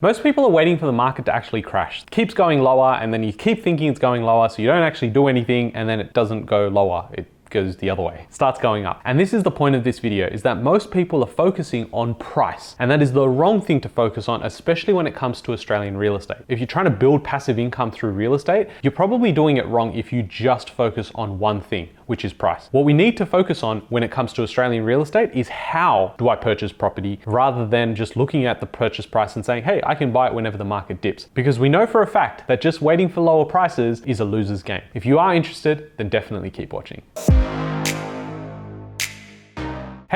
Most people are waiting for the market to actually crash. It keeps going lower and then you keep thinking it's going lower so you don't actually do anything and then it doesn't go lower. It goes the other way, starts going up. And this is the point of this video is that most people are focusing on price. And that is the wrong thing to focus on, especially when it comes to Australian real estate. If you're trying to build passive income through real estate, you're probably doing it wrong if you just focus on one thing, which is price. What we need to focus on when it comes to Australian real estate is how do I purchase property rather than just looking at the purchase price and saying, hey, I can buy it whenever the market dips. Because we know for a fact that just waiting for lower prices is a loser's game. If you are interested, then definitely keep watching.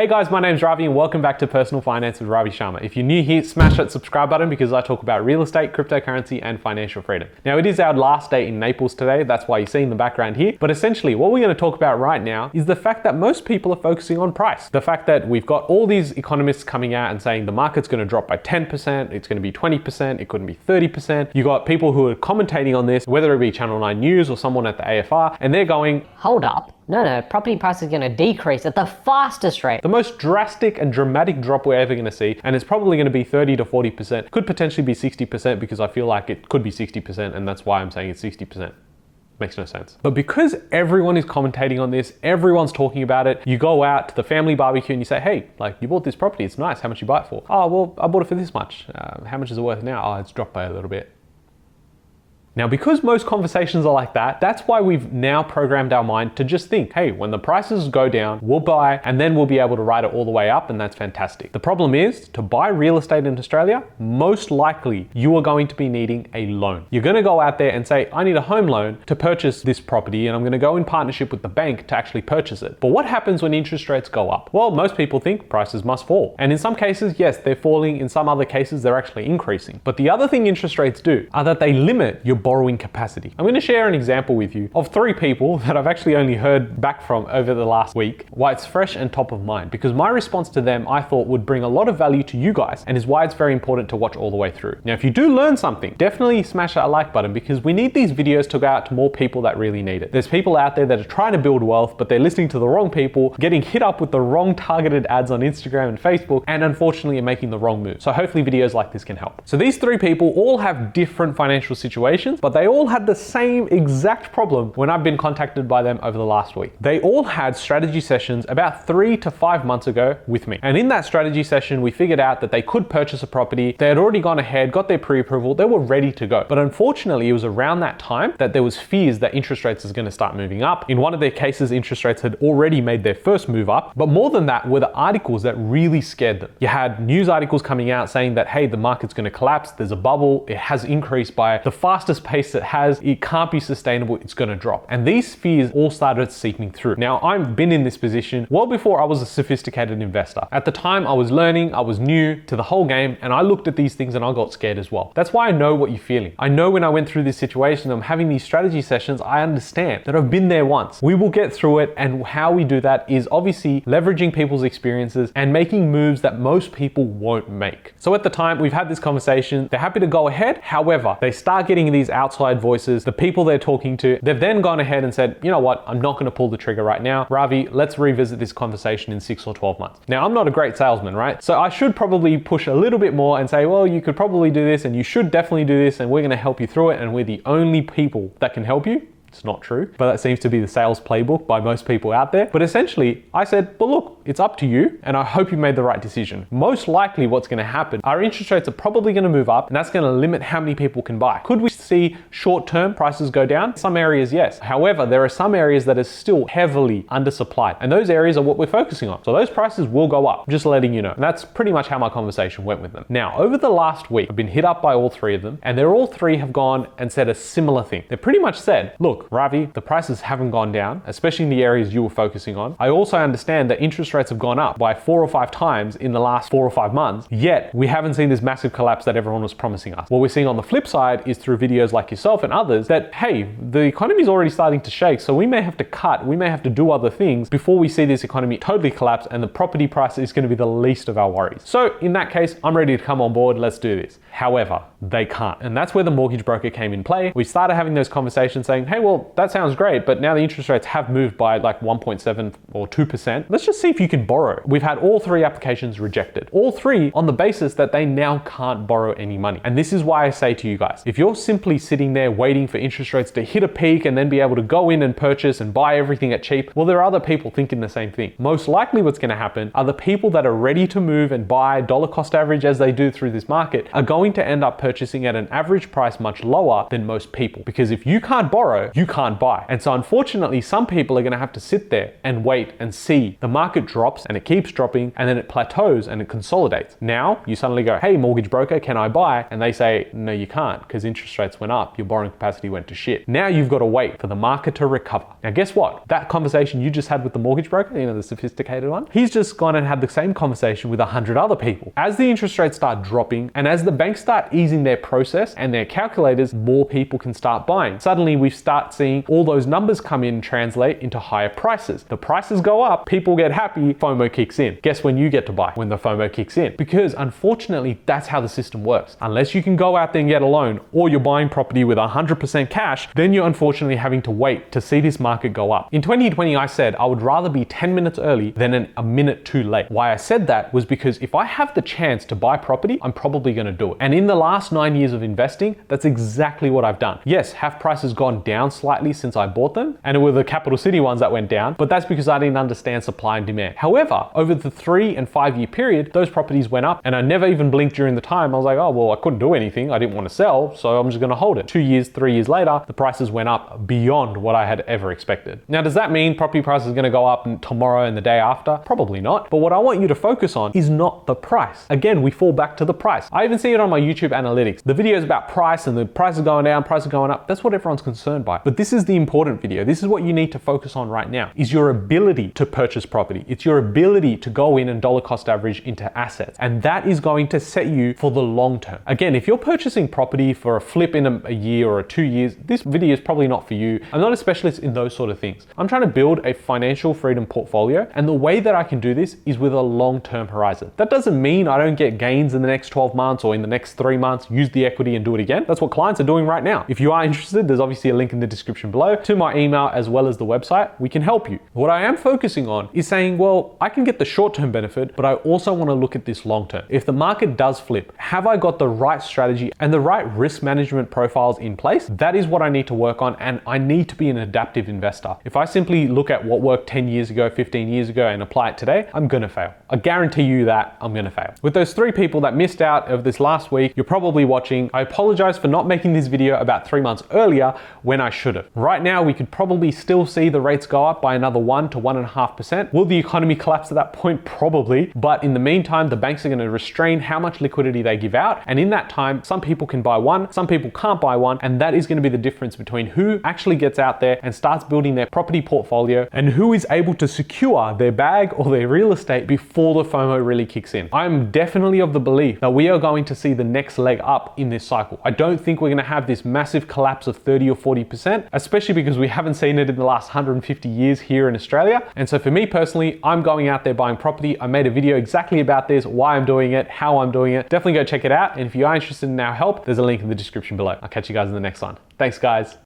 Hey guys, my name is Ravi and welcome back to Personal Finance with Ravi Sharma. If you're new here, smash that subscribe button because I talk about real estate, cryptocurrency, and financial freedom. Now, it is our last day in Naples today, that's why you see in the background here. But essentially, what we're going to talk about right now is the fact that most people are focusing on price. The fact that we've got all these economists coming out and saying the market's going to drop by 10%, it's going to be 20%, it couldn't be 30%. You got people who are commentating on this, whether it be Channel 9 News or someone at the AFR, and they're going, Hold up. No, no, property price is going to decrease at the fastest rate. The most drastic and dramatic drop we're ever going to see, and it's probably going to be 30 to 40%, could potentially be 60% because I feel like it could be 60%, and that's why I'm saying it's 60%. Makes no sense. But because everyone is commentating on this, everyone's talking about it, you go out to the family barbecue and you say, hey, like you bought this property, it's nice, how much you buy it for? Oh, well, I bought it for this much. Uh, how much is it worth now? Oh, it's dropped by a little bit. Now, because most conversations are like that, that's why we've now programmed our mind to just think, hey, when the prices go down, we'll buy, and then we'll be able to ride it all the way up, and that's fantastic. The problem is, to buy real estate in Australia, most likely you are going to be needing a loan. You're gonna go out there and say, I need a home loan to purchase this property, and I'm gonna go in partnership with the bank to actually purchase it. But what happens when interest rates go up? Well, most people think prices must fall. And in some cases, yes, they're falling. In some other cases, they're actually increasing. But the other thing interest rates do are that they limit your borrowing capacity. I'm going to share an example with you of three people that I've actually only heard back from over the last week, why it's fresh and top of mind, because my response to them I thought would bring a lot of value to you guys and is why it's very important to watch all the way through. Now, if you do learn something, definitely smash that like button because we need these videos to go out to more people that really need it. There's people out there that are trying to build wealth, but they're listening to the wrong people, getting hit up with the wrong targeted ads on Instagram and Facebook, and unfortunately are making the wrong move. So hopefully videos like this can help. So these three people all have different financial situations, but they all had the same exact problem when I've been contacted by them over the last week. They all had strategy sessions about three to five months ago with me. And in that strategy session, we figured out that they could purchase a property. They had already gone ahead, got their pre-approval, they were ready to go. But unfortunately, it was around that time that there was fears that interest rates is going to start moving up. In one of their cases, interest rates had already made their first move up. But more than that were the articles that really scared them. You had news articles coming out saying that, hey, the market's going to collapse, there's a bubble, it has increased by the fastest pace it has it can't be sustainable, it's gonna drop. And these fears all started seeping through. Now, I've been in this position well before I was a sophisticated investor. At the time, I was learning, I was new to the whole game, and I looked at these things and I got scared as well. That's why I know what you're feeling. I know when I went through this situation, I'm having these strategy sessions, I understand that I've been there once. We will get through it, and how we do that is obviously leveraging people's experiences and making moves that most people won't make. So at the time, we've had this conversation, they're happy to go ahead. However, they start getting these outside voices the people they're talking to, they've then gone ahead and said, you know what, I'm not going to pull the trigger right now. Ravi, let's revisit this conversation in six or 12 months. Now, I'm not a great salesman, right? So I should probably push a little bit more and say, well, you could probably do this and you should definitely do this and we're going to help you through it and we're the only people that can help you. It's not true, but that seems to be the sales playbook by most people out there. But essentially, I said, well, look, it's up to you, and I hope you made the right decision. Most likely, what's going to happen, our interest rates are probably going to move up, and that's going to limit how many people can buy. Could we see short term prices go down? Some areas, yes. However, there are some areas that are still heavily undersupplied, and those areas are what we're focusing on. So those prices will go up, just letting you know. And that's pretty much how my conversation went with them. Now, over the last week, I've been hit up by all three of them, and they're all three have gone and said a similar thing. They pretty much said, look, Ravi, the prices haven't gone down, especially in the areas you were focusing on. I also understand that interest rates have gone up by four or five times in the last four or five months, yet we haven't seen this massive collapse that everyone was promising us. What we're seeing on the flip side is through videos like yourself and others that, hey, the economy is already starting to shake, so we may have to cut, we may have to do other things before we see this economy totally collapse and the property price is going to be the least of our worries. So in that case, I'm ready to come on board, let's do this. However, they can't. And that's where the mortgage broker came in play. We started having those conversations saying, hey, well, that sounds great, but now the interest rates have moved by like 1.7 or 2%. Let's just see if you can borrow. We've had all three applications rejected. All three on the basis that they now can't borrow any money. And this is why I say to you guys, if you're simply sitting there waiting for interest rates to hit a peak and then be able to go in and purchase and buy everything at cheap, well, there are other people thinking the same thing. Most likely what's going to happen are the people that are ready to move and buy dollar cost average as they do through this market are going to end up purchasing at an average price much lower than most people. Because if you can't borrow, you can't buy. And so unfortunately, some people are going to have to sit there and wait and see the market drops and it keeps dropping and then it plateaus and it consolidates. Now you suddenly go, hey, mortgage broker, can I buy? And they say, no, you can't because interest rates went up, your borrowing capacity went to shit. Now you've got to wait for the market to recover. Now, guess what? That conversation you just had with the mortgage broker, you know, the sophisticated one, he's just gone and had the same conversation with a hundred other people. As the interest rates start dropping and as the banks start easing their process and their calculators, more people can start buying. Suddenly we start seeing all those numbers come in translate into higher prices. The prices go up, people get happy, FOMO kicks in. Guess when you get to buy? When the FOMO kicks in. Because unfortunately, that's how the system works. Unless you can go out there and get a loan or you're buying property with 100% cash, then you're unfortunately having to wait to see this market go up. In 2020, I said I would rather be 10 minutes early than an, a minute too late. Why I said that was because if I have the chance to buy property, I'm probably going to do it. And in the last nine years of investing, that's exactly what I've done. Yes, have prices gone down slightly since I bought them? And it were the capital city ones that went down, but that's because I didn't understand supply and demand. However, over the three and five year period, those properties went up and I never even blinked during the time. I was like, oh, well, I couldn't do anything. I didn't want to sell, so I'm just going to hold it. Two years, three years later, the prices went up beyond what I had ever expected. Now, does that mean property prices are going to go up tomorrow and the day after? Probably not. But what I want you to focus on is not the price. Again, we fall back to the price. I even see it on my YouTube analytics. The video is about price and the price is going down, price is going up. That's what everyone's concerned by. But this is the important video. This is what you need to focus on right now is your ability to purchase property. It's your ability to go in and dollar cost average into assets. And that is going to set you for the long term. Again, if you're purchasing property for a flip in a, a year or two years, this video is probably not for you. I'm not a specialist in those sort of things. I'm trying to build a financial freedom portfolio. And the way that I can do this is with a long term horizon. That doesn't mean I don't get gains in the next 12 months or in the next three months, use the equity and do it again. That's what clients are doing right now. If you are interested, there's obviously a link in the description below to my email as well as the website. We can help you. What I am focusing on is saying, well, I can get the short term benefit, but I also want to look at this long term. If the market does flip, have I got the right strategy and the right risk management profiles in place? That is what I need to work on, and I need to be an adaptive investor. If I simply look at what worked 10 years ago, 15 years ago, and apply it today, I'm gonna fail. I guarantee you that I'm gonna fail. With those three people that missed out of this last week, you're probably watching. I apologize for not making this video about three months earlier when I should have. Right now, we could probably still see the rates go up by another one to one and a half percent. Will the economy collapse at that point? Probably. But in the meantime, the banks are gonna restrain how much liquidity they give out. And in that time, some people can buy one, some people can't buy one. And that is gonna be the difference between who actually gets out there and starts building their property portfolio and who is able to secure their bag or their real estate before the FOMO really kicks in. I'm definitely of the belief that we are going to see the next leg up in this cycle. I don't think we're gonna have this massive collapse of 30 or 40%, especially because we haven't seen it in the last 150 years here in Australia. And so for me personally, I'm going out there buying property. I made a video exactly about this, why I'm doing it, how I'm doing it. Definitely go check it out. And if you are interested in our help, there's a link in the description below. I'll catch you guys in the next one. Thanks, guys.